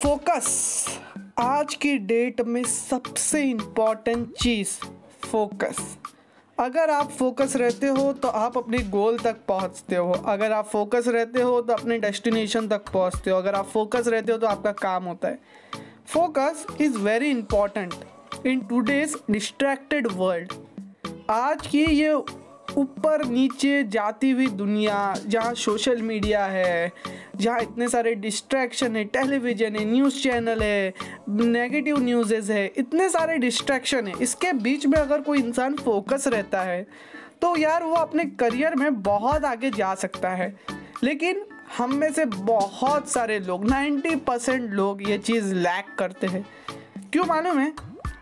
Focus. आज की date में सबसे इंपॉर्टेंट चीज़ फोकस। अगर आप फोकस रहते हो तो आप अपने गोल तक पहुँचते हो। अगर आप फोकस रहते हो तो अपने डेस्टिनेशन तक पहुँचते हो। अगर आप फोकस रहते हो तो आपका काम होता है। Focus is very important in today's distracted world. आज की ये ऊपर नीचे जाती हुई दुनिया, जहाँ सोशल मीडिया है, जहाँ इतने सारे डिस्ट्रैक्शन है टेलीविज़न है न्यूज़ चैनल है नेगेटिव न्यूज़ है, इतने सारे डिस्ट्रैक्शन है। इसके बीच में अगर कोई इंसान फोकस रहता है तो यार वो अपने करियर में बहुत आगे जा सकता है। लेकिन हम में से बहुत सारे लोग 90 परसेंट लोग ये चीज़ लैक करते हैं। क्यों मालूम है?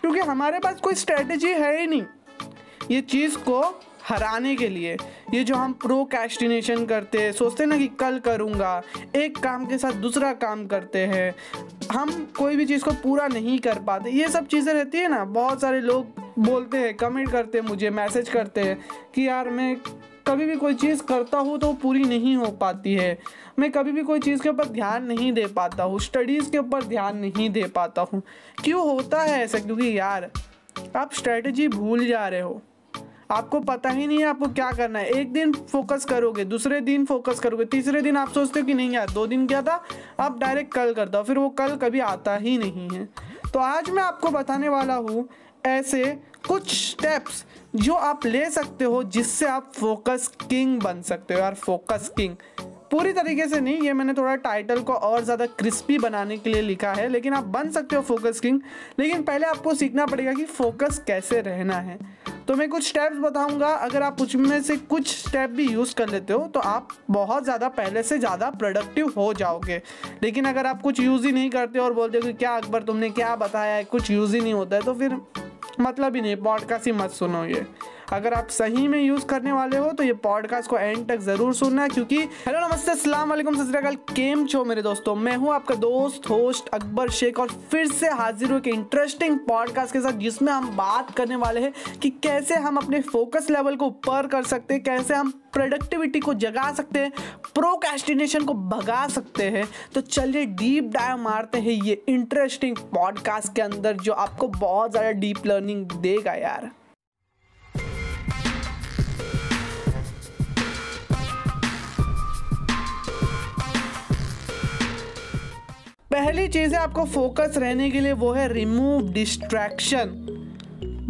क्योंकि हमारे पास कोई स्ट्रेटजी है ही नहीं। ये चीज़ को हराने के लिए। ये जो हम प्रोकैस्टिनेशन करते हैं, सोचते ना कि कल करूँगा, एक काम के साथ दूसरा काम करते हैं, हम कोई भी चीज़ को पूरा नहीं कर पाते। ये सब चीज़ें रहती है ना, बहुत सारे लोग बोलते हैं कमेंट करते हैं मुझे मैसेज करते हैं कि यार मैं कभी भी कोई चीज़ करता हूँ तो पूरी नहीं हो पाती है। मैं कभी भी कोई चीज़ के ऊपर ध्यान नहीं दे पाता हूँ स्टडीज़ के ऊपर ध्यान नहीं दे पाता हूँ। क्यों होता है ऐसा? क्योंकि यार, आप स्ट्रेटजी भूल जा रहे हो। आपको पता ही नहीं है आपको क्या करना है। एक दिन फोकस करोगे, दूसरे दिन फोकस करोगे, तीसरे दिन आप सोचते हो कि नहीं यार, दो दिन क्या था? आप डायरेक्ट कल करता हो, फिर वो कल कभी आता ही नहीं है। तो आज मैं आपको बताने वाला हूँ ऐसे कुछ स्टेप्स जो आप ले सकते हो जिससे आप फोकस किंग बन सकते हो यार फोकस किंग पूरी तरीके से नहीं, ये मैंने थोड़ा टाइटल को और ज़्यादा क्रिस्पी बनाने के लिए लिखा है, लेकिन आप बन सकते हो फोकस किंग लेकिन पहले आपको सीखना पड़ेगा कि फोकस कैसे रहना है। तो मैं कुछ स्टेप्स बताऊँगा। अगर आप कुछ में से कुछ स्टेप भी यूज़ कर लेते हो तो आप बहुत ज़्यादा पहले से ज़्यादा प्रोडक्टिव हो जाओगे। लेकिन अगर आप कुछ यूज़ ही नहीं करते और बोलते हो कि क्या अकबर तुमने क्या बताया है, कुछ यूज़ ही नहीं होता है तो फिर मतलब ही नहीं पॉडकास्ट ही मत सुनो ये। अगर आप सही में यूज़ करने वाले हो तो ये पॉडकास्ट को एंड तक ज़रूर सुनना, क्योंकि हेलो, नमस्ते अस्सलाम वालेकुम सत केम छो मेरे दोस्तों? मैं हूँ आपका दोस्त होस्ट अकबर शेख, और फिर से हाजिर हूँ एक इंटरेस्टिंग पॉडकास्ट के साथ, जिसमें हम बात करने वाले हैं कि कैसे हम अपने फोकस लेवल को ऊपर कर सकते हैं, कैसे हम प्रोडक्टिविटी को जगा सकते हैं प्रोकैस्टिनेशन को भगा सकते हैं। तो चलिए डीप डाइव मारते हैं ये इंटरेस्टिंग पॉडकास्ट के अंदर, जो आपको बहुत ज़्यादा डीप लर्निंग देगा यार। पहली चीज़ है आपको फोकस रहने के लिए वो है रिमूव डिस्ट्रैक्शन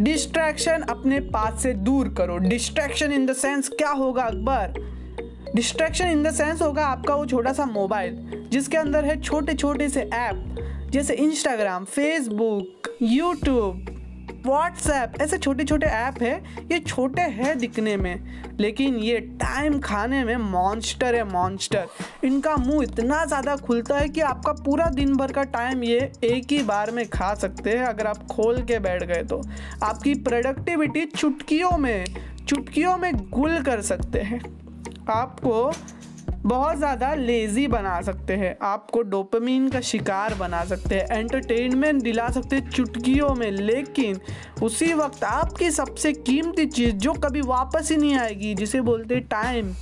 डिस्ट्रैक्शन अपने पास से दूर करो. डिस्ट्रैक्शन इन द सेंस क्या होगा, Akbar? Distraction in the sense होगा आपका वो छोटा सा मोबाइल जिसके अंदर है छोटे छोटे से ऐप जैसे इंस्टाग्राम फेसबुक यूट्यूब व्हाट्सएप ऐसे छोटे छोटे ऐप है, ये छोटे हैं दिखने में, लेकिन ये टाइम खाने में मॉन्स्टर है मॉन्स्टर इनका मुँह इतना ज़्यादा खुलता है कि आपका पूरा दिन भर का टाइम ये एक ही बार में खा सकते हैं, अगर आप खोल के बैठ गए तो. आपकी प्रोडक्टिविटी चुटकियों में चुटकियों में गुल कर सकते हैं. आपको बहुत ज़्यादा लेज़ी बना सकते हैं। आपको डोपामीन का शिकार बना सकते हैं एंटरटेनमेंट दिला सकते हैं चुटकियों में, लेकिन उसी वक्त आपकी सबसे कीमती चीज़ जो कभी वापस ही नहीं आएगी, जिसे बोलते टाइम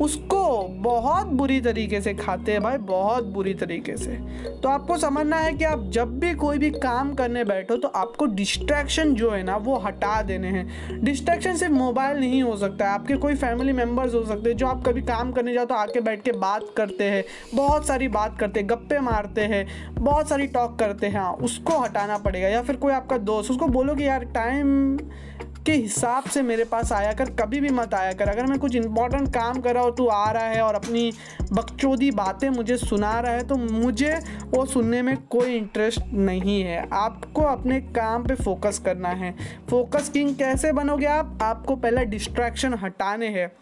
उसको बहुत बुरी तरीके से खाते हैं भाई, बहुत बुरी तरीके से। तो आपको समझना है कि आप जब भी कोई भी काम करने बैठो तो आपको डिस्ट्रैक्शन जो है ना, वो हटा देने हैं। डिस्ट्रैक्शन सिर्फ़ मोबाइल नहीं हो सकता है, आपके कोई फैमिली मेंबर्स हो सकते हैं, जो आप कभी काम करने जाओ तो आके बैठ के बात करते हैं, बहुत सारी बात करते हैं, गप्पे मारते हैं, बहुत सारी टॉक करते हैं। हाँ उसको हटाना पड़ेगा, या फिर कोई आपका दोस्त, उसको बोलो कि यार टाइम के हिसाब से मेरे पास आया कर, कभी भी मत आया कर। अगर मैं कुछ इंपॉर्टेंट काम कर रहा हूँ, तू आ रहा है और अपनी बकचोदी बातें मुझे सुना रहा है तो मुझे वो सुनने में कोई इंटरेस्ट नहीं है। आपको अपने काम पे फोकस करना है। फोकस किंग कैसे बनोगे आप? आपको पहले डिस्ट्रैक्शन हटाने हैं।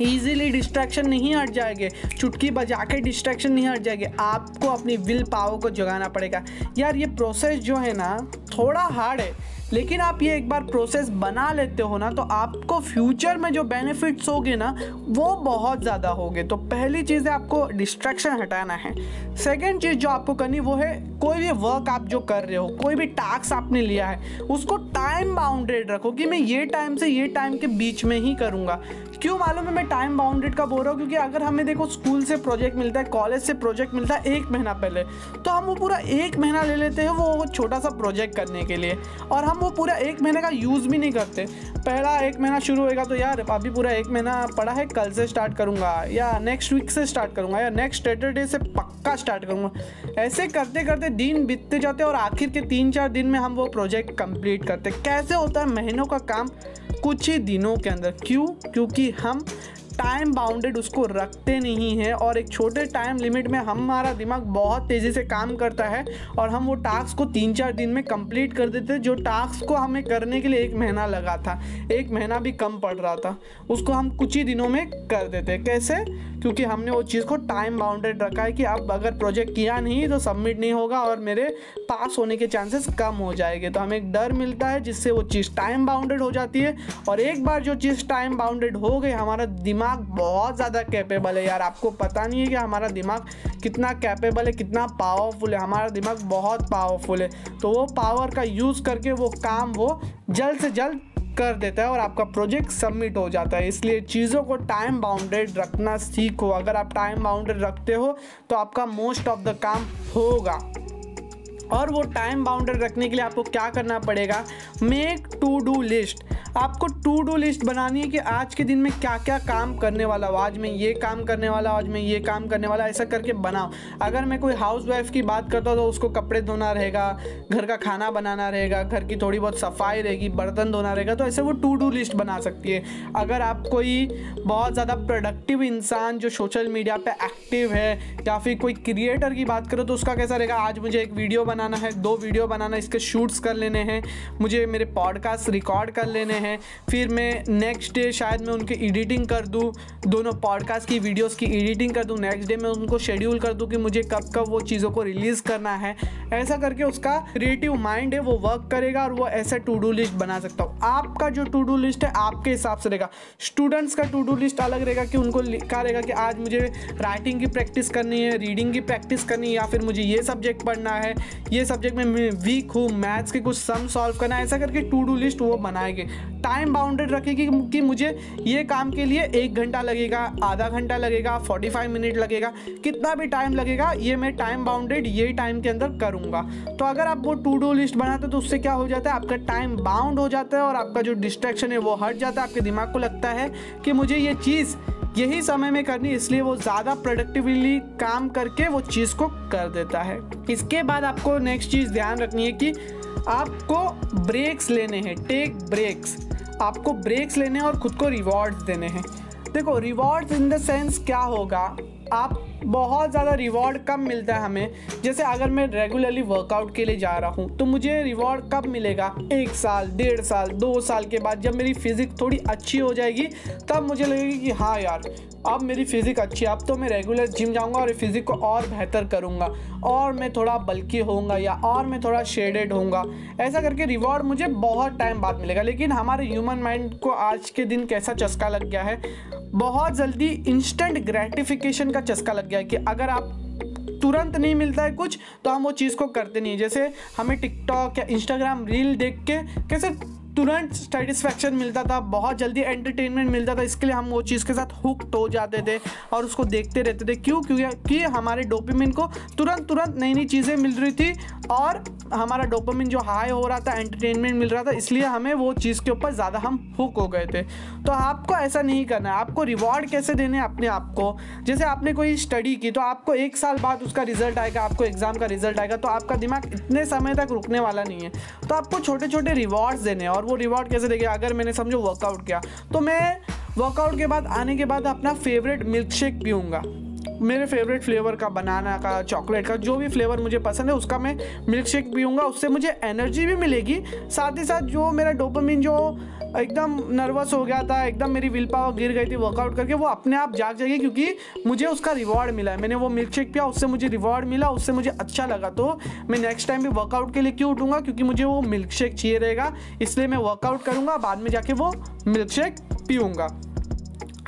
ईजिली डिस्ट्रैक्शन नहीं हट जाएँगे। चुटकी बजा के डिस्ट्रैक्शन नहीं हट जाएँगे। आपको अपनी विल पावर को जगाना पड़ेगा। यार, ये प्रोसेस जो है ना, थोड़ा हार्ड है। लेकिन आप ये एक बार प्रोसेस बना लेते हो ना तो आपको फ्यूचर में जो बेनिफिट्स होगे ना, वो बहुत ज़्यादा होगे। तो पहली चीज़ है आपको डिस्ट्रैक्शन हटाना है। सेकेंड चीज़ जो आपको करनी, वो है कोई भी वर्क आप जो कर रहे हो, कोई भी टास्क आपने लिया है, उसको टाइम बाउंडेड रखो कि मैं ये टाइम से ये टाइम के बीच में ही करूँगा। क्यों मालूम है मैं टाइम बाउंडेड का बोल रहा हूँ? क्योंकि अगर हमें देखो स्कूल से प्रोजेक्ट मिलता है कॉलेज से प्रोजेक्ट मिलता है एक महीना पहले तो हम वो पूरा एक महीना ले लेते हैं वो छोटा सा प्रोजेक्ट करने के लिए। और हम वो पूरा एक महीने का यूज़ भी नहीं करते। पहला एक महीना शुरू होएगा तो यार, अभी पूरा एक महीना पड़ा है, कल से स्टार्ट करूँगा, या नेक्स्ट वीक से स्टार्ट करूँगा, या नेक्स्ट सैटरडे से पक्का स्टार्ट करूँगा। ऐसे करते करते दिन बीतते जाते और आखिर के तीन चार दिन में हम वो प्रोजेक्ट कंप्लीट करते कैसे होता है, महीनों का काम कुछ ही दिनों के अंदर। क्यों? क्योंकि हम टाइम बाउंडेड उसको रखते नहीं हैं और एक छोटे टाइम लिमिट में हमारा दिमाग बहुत तेज़ी से काम करता है और हम वो टास्क को तीन चार दिन में कंप्लीट कर देते जो टास्क को हमें करने के लिए एक महीना लगा था। एक महीना भी कम पड़ रहा था। उसको हम कुछ ही दिनों में कर देते कैसे? क्योंकि हमने वो चीज़ को टाइम बाउंडेड रखा है कि अब अगर प्रोजेक्ट किया नहीं तो सबमिट नहीं होगा और मेरे पास होने के चांसेस कम हो जाएँगे। तो हमें एक डर मिलता है जिससे वो चीज़ टाइम बाउंडेड हो जाती है। और एक बार जो चीज़ टाइम बाउंडेड हो गई, हमारा दिमाग बहुत ज़्यादा कैपेबल है यार। आपको पता नहीं है कि हमारा दिमाग कितना कैपेबल है, कितना पावरफुल है। हमारा दिमाग बहुत पावरफुल है। तो वो पावर का यूज़ करके वो काम वो जल्द से जल्द कर देता है और आपका प्रोजेक्ट सबमिट हो जाता है। इसलिए चीज़ों को टाइम बाउंडेड रखना सीखो। अगर आप टाइम बाउंडेड रखते हो तो आपका मोस्ट ऑफ़ द काम होगा। और वो टाइम बाउंडेड रखने के लिए आपको क्या करना पड़ेगा? मेक टू डू लिस्ट आपको टू डू लिस्ट बनानी है कि आज के दिन में क्या क्या काम करने वाला हूँ, आज मैं ये काम करने वाला आज मैं ये काम करने वाला ऐसा करके बनाओ। अगर मैं कोई हाउस वाइफ की बात करता हूँ तो उसको कपड़े धोना रहेगा, घर का खाना बनाना रहेगा, घर की थोड़ी बहुत सफ़ाई रहेगी, बर्तन धोना रहेगा तो ऐसे वो टू डू लिस्ट बना सकती है। अगर आप कोई बहुत ज़्यादा प्रोडक्टिव इंसान जो सोशल मीडिया पर एक्टिव है, या फिर कोई क्रिएटर की बात करो तो उसका कैसा रहेगा, आज मुझे एक वीडियो बनाना है, दो वीडियो बनाना है, इसके शूट्स कर लेने हैं, मुझे मेरे पॉडकास्ट रिकॉर्ड कर लेने हैं। फिर मैं नेक्स्ट डे शायद मैं उनकी एडिटिंग कर दूँ, दोनों पॉडकास्ट की वीडियोस की एडिटिंग कर दूँ। नेक्स्ट डे मैं उनको शेड्यूल कर दूँ कि मुझे कब कब वो चीज़ों को रिलीज़ करना है। ऐसा करके उसका क्रिएटिव माइंड है, वो वर्क करेगा और वो ऐसा टू डू लिस्ट बना सकता हूँ। आपका जो टू डू लिस्ट है, आपके हिसाब से रहेगा। स्टूडेंट्स का टू डू लिस्ट अलग रहेगा कि उनको लिखा रहेगा कि आज मुझे राइटिंग की प्रैक्टिस करनी है रीडिंग की प्रैक्टिस करनी है, या फिर मुझे ये सब्जेक्ट पढ़ना है। ये सब्जेक्ट में वीक हूँ मैथ्स के कुछ सम सॉल्व करना है। ऐसा करके टू डू लिस्ट वो बनाएँगे। टाइम बाउंडेड रखेगी कि मुझे ये काम के लिए एक घंटा लगेगा, आधा घंटा लगेगा फोर्टी फाइव मिनट लगेगा, कितना भी टाइम लगेगा, ये मैं टाइम बाउंडेड ये टाइम के अंदर करूँगा। तो अगर आप वो टू डू लिस्ट बनाते तो उससे क्या हो जाता है? आपका टाइम बाउंड हो जाता है और आपका जो डिस्ट्रैक्शन है वो हट जाता है। आपके दिमाग को लगता है कि मुझे ये चीज़ यही समय में करनी इसलिए वो ज़्यादा प्रोडक्टिवली काम करके वो चीज़ को कर देता है। इसके बाद आपको नेक्स्ट चीज़ ध्यान रखनी है कि आपको ब्रेक्स लेने हैं टेक ब्रेक्स आपको ब्रेक्स लेने हैं और खुद को रिवॉर्ड्स देने हैं। देखो रिवॉर्ड्स इन द सेंस क्या होगा? आप बहुत ज़्यादा रिवॉर्ड कब मिलता है हमें? जैसे अगर मैं रेगुलरली वर्कआउट के लिए जा रहा हूँ तो मुझे रिवॉर्ड कब मिलेगा? एक साल, डेढ़ साल, दो साल के बाद जब मेरी फिज़िक थोड़ी अच्छी हो जाएगी, तब मुझे लगेगी कि हाँ यार, अब मेरी फिज़िक अच्छी है, अब तो मैं रेगुलर जिम जाऊँगा और फिज़िक को और बेहतर करूँगा। और मैं थोड़ा बल्कि होऊँगा या और मैं थोड़ा शेडेड होऊँगा। ऐसा करके रिवॉर्ड मुझे बहुत टाइम बाद मिलेगा। लेकिन हमारे ह्यूमन माइंड को आज के दिन कैसा चस्का लग गया है? बहुत जल्दी इंस्टेंट ग्रेटिफिकेशन का चस्का लग गया है कि अगर आप तुरंत नहीं मिलता है कुछ तो हम वो चीज़ को करते नहीं जैसे हमें टिकटॉक या इंस्टाग्राम रील देख के कैसे तुरंत सेटिस्फैक्शन मिलता था, बहुत जल्दी एंटरटेनमेंट मिलता था, इसके लिए हम वो चीज़ के साथ हुक्ड हो जाते थे और उसको देखते रहते थे। क्यों? क्योंकि हमारे डोपामिन को तुरंत तुरंत नई नई चीज़ें मिल रही थी और हमारा डोपामिन जो हाई हो रहा था एंटरटेनमेंट मिल रहा था, इसलिए हमें वो चीज़ के ऊपर ज़्यादा हम हुक हो गए थे। तो आपको ऐसा नहीं करना है। आपको रिवॉर्ड कैसे देने अपने आप को। जैसे आपने कोई स्टडी की तो आपको एक साल बाद उसका रिज़ल्ट आएगा, आपको एग्ज़ाम का रिज़ल्ट आएगा तो आपका दिमाग इतने समय तक रुकने वाला नहीं है। तो आपको छोटे छोटे रिवॉर्ड्स देने और वो रिवॉर्ड कैसे देगा? अगर मैंने समझो वर्कआउट किया तो मैं वर्कआउट के बाद, आने के बाद अपना फेवरेट मिल्क शेक पीऊँगा। मेरे फेवरेट फ्लेवर का बनाना का चॉकलेट का, जो भी फ्लेवर मुझे पसंद है, उसका मैं मिल्क शेक पीऊँगा। उससे मुझे एनर्जी भी मिलेगी। साथ ही साथ जो मेरा डोपामिन जो एकदम नर्वस हो गया था, एकदम मेरी विल पावर गिर गई थी वर्कआउट करके, वो अपने आप जाग जाएगी क्योंकि मुझे उसका रिवॉर्ड मिला है। मैंने वो मिल्क शेक पिया, उससे मुझे रिवॉर्ड मिला, उससे मुझे अच्छा लगा। तो मैं नेक्स्ट टाइम भी वर्कआउट के लिए क्यों उठूँगा? क्योंकि मुझे वो मिल्क शेक चाहिए रहेगा, इसलिए मैं वर्कआउट करूँगा, बाद में जाके वो मिल्क शेक पीऊँगा।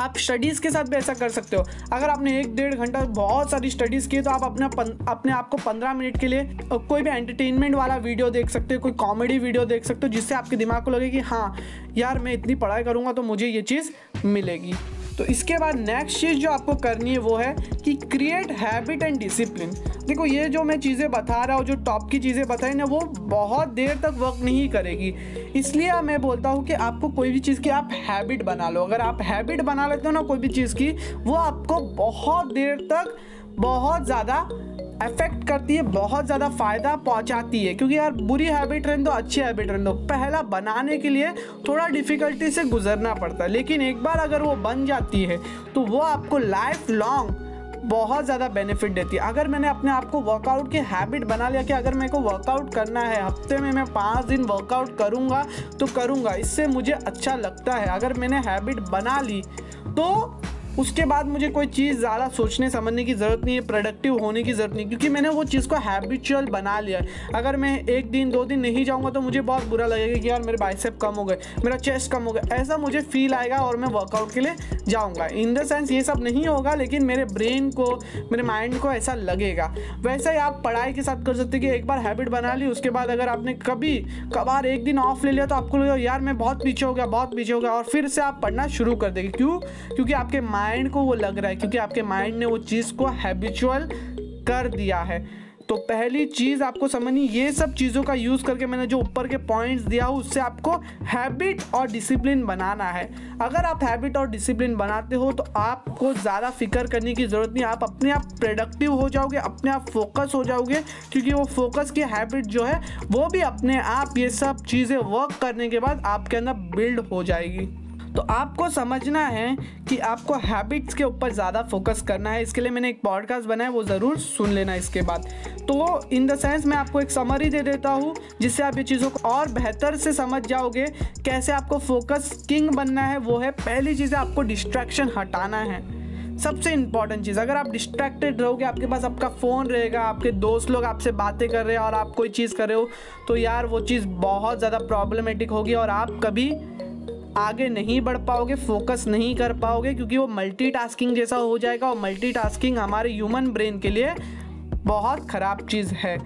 आप स्टडीज़ के साथ भी ऐसा कर सकते हो। अगर आपने एक डेढ़ घंटा बहुत सारी स्टडीज़ की तो आप अपना पन, अपने आप को पंद्रह मिनट के लिए कोई भी एंटरटेनमेंट वाला वीडियो देख सकते हो कोई कॉमेडी वीडियो देख सकते हो जिससे आपके दिमाग को लगे कि हाँ यार मैं इतनी पढ़ाई करूँगा तो मुझे ये चीज़ मिलेगी। तो इसके बाद नेक्स्ट चीज़ जो आपको करनी है वो है कि क्रिएट हैबिट एंड डिसिप्लिन देखो, ये जो मैं चीज़ें बता रहा हूँ, जो टॉप की चीज़ें बताई ना, वो बहुत देर तक वर्क नहीं करेगी। इसलिए मैं बोलता हूँ कि आपको कोई भी चीज़ की आप हैबिट बना लो। अगर आप हैबिट बना लेते हो ना कोई भी चीज़ की, वो आपको बहुत देर तक बहुत ज़्यादा अफेक्ट करती है, बहुत ज़्यादा फ़ायदा पहुंचाती है। क्योंकि यार, बुरी हैबिट रहने दो, अच्छी हैबिट रहने दो। पहला, बनाने के लिए थोड़ा डिफ़िकल्टी से गुजरना पड़ता है। लेकिन एक बार अगर वो बन जाती है तो वो आपको लाइफ लॉन्ग बहुत ज़्यादा बेनिफिट देती है। अगर मैंने अपने आप को वर्कआउट की हैबिट बना लिया कि अगर मेरे को वर्कआउट करना है, हफ़्ते में मैं पाँच दिन वर्कआउट करूँगा तो करूँगा। इससे मुझे अच्छा लगता है। अगर मैंने हैबिट बना ली तो उसके बाद मुझे कोई चीज़ ज़्यादा सोचने, समझने की ज़रूरत नहीं है प्रोडक्टिव होने की ज़रूरत नहीं क्योंकि मैंने वो चीज़ को हैबिचुअल बना लिया है। अगर मैं एक दिन, दो दिन नहीं जाऊँगा तो मुझे बहुत बुरा लगेगा कि यार मेरे बाइसेप कम हो गए, मेरा चेस्ट कम हो गया। ऐसा मुझे फील आएगा और मैं वर्कआउट के लिए जाऊँगा। इन द सेंस ये सब नहीं होगा, लेकिन मेरे ब्रेन को, मेरे माइंड को ऐसा लगेगा। वैसे ही आप पढ़ाई के साथ कर सकते कि एक बार हैबिट बना ली, उसके बाद अगर आपने कभी, कभार एक दिन ऑफ़ ले लिया तो आपको लगेगा, यार मैं बहुत पीछे हो गया, बहुत पीछे हो गया। और फिर से आप पढ़ना शुरू कर देंगे। क्यों? क्योंकि आपके माइंड को वो लग रहा है, क्योंकि आपके माइंड ने वो चीज़ को हैबिचुअल कर दिया है। तो पहली चीज़ आपको समझनी, ये सब चीज़ों का यूज़ करके मैंने जो ऊपर के पॉइंट्स दिया हो उससे आपको हैबिट और डिसिप्लिन बनाना है। अगर आप हैबिट और डिसिप्लिन बनाते हो तो आपको ज़्यादा फ़िक्र करने की ज़रूरत नहीं, आप अपने आप प्रोडक्टिव हो जाओगे, अपने आप फोकस हो जाओगे, क्योंकि वो फोकस की हैबिट जो है, वो भी अपने आप ये सब चीज़ें वर्क करने के बाद आपके अंदर बिल्ड हो जाएगी। तो आपको समझना है कि आपको हैबिट्स के ऊपर ज़्यादा फोकस करना है। इसके लिए मैंने एक पॉडकास्ट बनाया है वो ज़रूर सुन लेना इसके बाद। तो इन द सेंस मैं आपको एक समरी दे देता हूँ, जिससे आप ये चीज़ों को और बेहतर से समझ जाओगे, कैसे आपको फोकस किंग बनना है, वो है पहली चीज़ आपको डिस्ट्रैक्शन हटाना है। सबसे इंपॉर्टेंट चीज़, अगर आप डिस्ट्रैक्टेड रहोगे, आपके पास आपका फ़ोन रहेगा, आपके दोस्त लोग आपसे बातें कर रहे हैं और आप कोई चीज़ कर रहे हो तो यार वो चीज़ बहुत ज़्यादा प्रॉब्लमेटिक होगी और आप कभी आगे नहीं बढ़ पाओगे फोकस नहीं कर पाओगे, क्योंकि वो मल्टीटास्किंग जैसा हो जाएगा और मल्टीटास्किंग हमारे ह्यूमन ब्रेन के लिए बहुत ख़राब चीज़ है।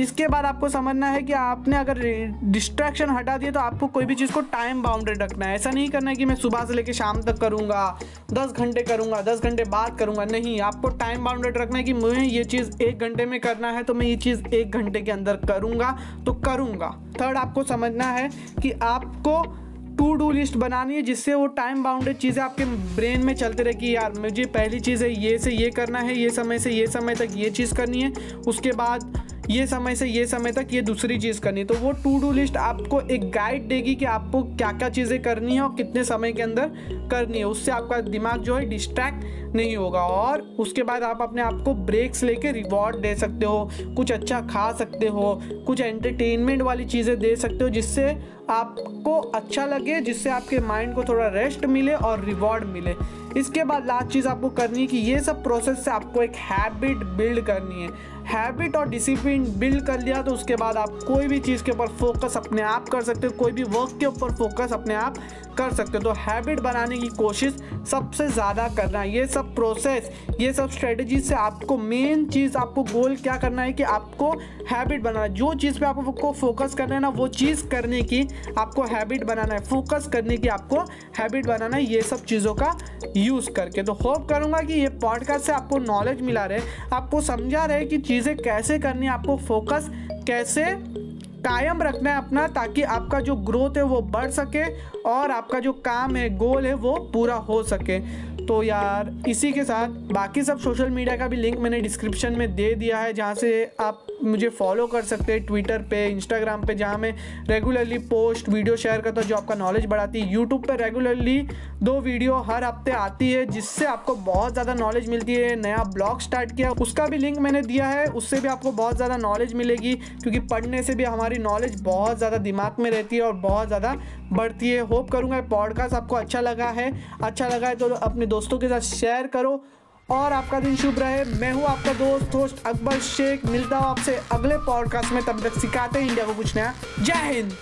इसके बाद आपको समझना है कि आपने अगर डिस्ट्रैक्शन हटा दिया तो आपको कोई भी चीज़ को टाइम बाउंडेड रखना है। ऐसा नहीं करना है कि मैं सुबह से लेकर शाम तक करूँगा, दस घंटे करूँगा, दस घंटे बाद करूँगा, नहीं। आपको टाइम बाउंडेड रखना है कि मुझे ये चीज़ एक घंटे में करना है तो मैं ये चीज़ एक घंटे के अंदर करूँगा तो करूँगा। थर्ड आपको समझना है कि आपको टू डू लिस्ट बनानी है, जिससे वो टाइम बाउंडेड चीज़ें आपके ब्रेन में चलते रहे कि यार, मुझे पहली चीज़ है, ये से ये करना है, ये समय से ये समय तक ये चीज़ करनी है, उसके बाद ये समय से ये समय तक ये दूसरी चीज़ करनी है। तो वो टू डू लिस्ट आपको एक गाइड देगी कि आपको क्या क्या चीज़ें करनी है और कितने समय के अंदर करनी है। उससे आपका दिमाग जो है डिस्ट्रैक्ट नहीं होगा और उसके बाद आप अपने आप को ब्रेक्स लेके रिवॉर्ड दे सकते हो, कुछ अच्छा खा सकते हो, कुछ एंटरटेनमेंट वाली चीज़ें दे सकते हो, जिससे आपको अच्छा लगे, जिससे आपके माइंड को थोड़ा रेस्ट मिले और रिवॉर्ड मिले। इसके बाद लास्ट चीज़ आपको करनी है कि ये सब प्रोसेस से आपको एक हैबिट बिल्ड करनी है। हैबिट और डिसिप्लिन बिल्ड कर लिया तो उसके बाद आप कोई भी चीज़ के ऊपर फोकस अपने आप कर सकते हो, कोई भी वर्क के ऊपर फोकस अपने आप कर सकते हो। तो हैबिट बनाने की कोशिश सबसे ज़्यादा करना है। ये सब प्रोसेस ये सब स्ट्रेटजी से आपको मेन चीज़, आपको गोल क्या करना है कि आपको हैबिट बनाना जो चीज़ पे आपको फोकस करना है ना, वो चीज़ करने की आपको हैबिट बनाना है फोकस करने की आपको हैबिट बनाना है, ये सब चीज़ों का यूज़ करके। तो होप करूँगा कि ये पॉडकास्ट से आपको नॉलेज मिला रहे, आपको समझा रहे कि चीज़ें कैसे करनी है, आपको फोकस कैसे कायम रखना है अपना, ताकि आपका जो ग्रोथ है वो बढ़ सके और आपका जो काम है गोल है, वो पूरा हो सके। तो यार, इसी के साथ बाकी सब सोशल मीडिया का भी लिंक मैंने डिस्क्रिप्शन में दे दिया है, जहाँ से आप मुझे फॉलो कर सकते हैं ट्विटर पे इंस्टाग्राम पे, जहाँ मैं रेगुलरली पोस्ट वीडियो शेयर करता हूँ जो आपका नॉलेज बढ़ाती है। यूट्यूब पर रेगुलरली दो वीडियो हर हफ़्ते आती है, जिससे आपको बहुत ज़्यादा नॉलेज मिलती है। नया ब्लॉग स्टार्ट किया, उसका भी लिंक मैंने दिया है, उससे भी आपको बहुत ज़्यादा नॉलेज मिलेगी, क्योंकि पढ़ने से भी हमारी नॉलेज बहुत ज़्यादा दिमाग में रहती है और बहुत ज़्यादा बढ़ती है। होप करूँगा पॉडकास्ट आपको अच्छा लगा है। अच्छा लगा है तो अपने दोस्तों के साथ शेयर करो। और आपका दिन शुभ रहे। मैं हूँ आपका दोस्त होस्ट अकबर शेख। मिलता हूँ आपसे अगले पॉडकास्ट में। तब तक सिखाते इंडिया को कुछ नया। जय हिंद।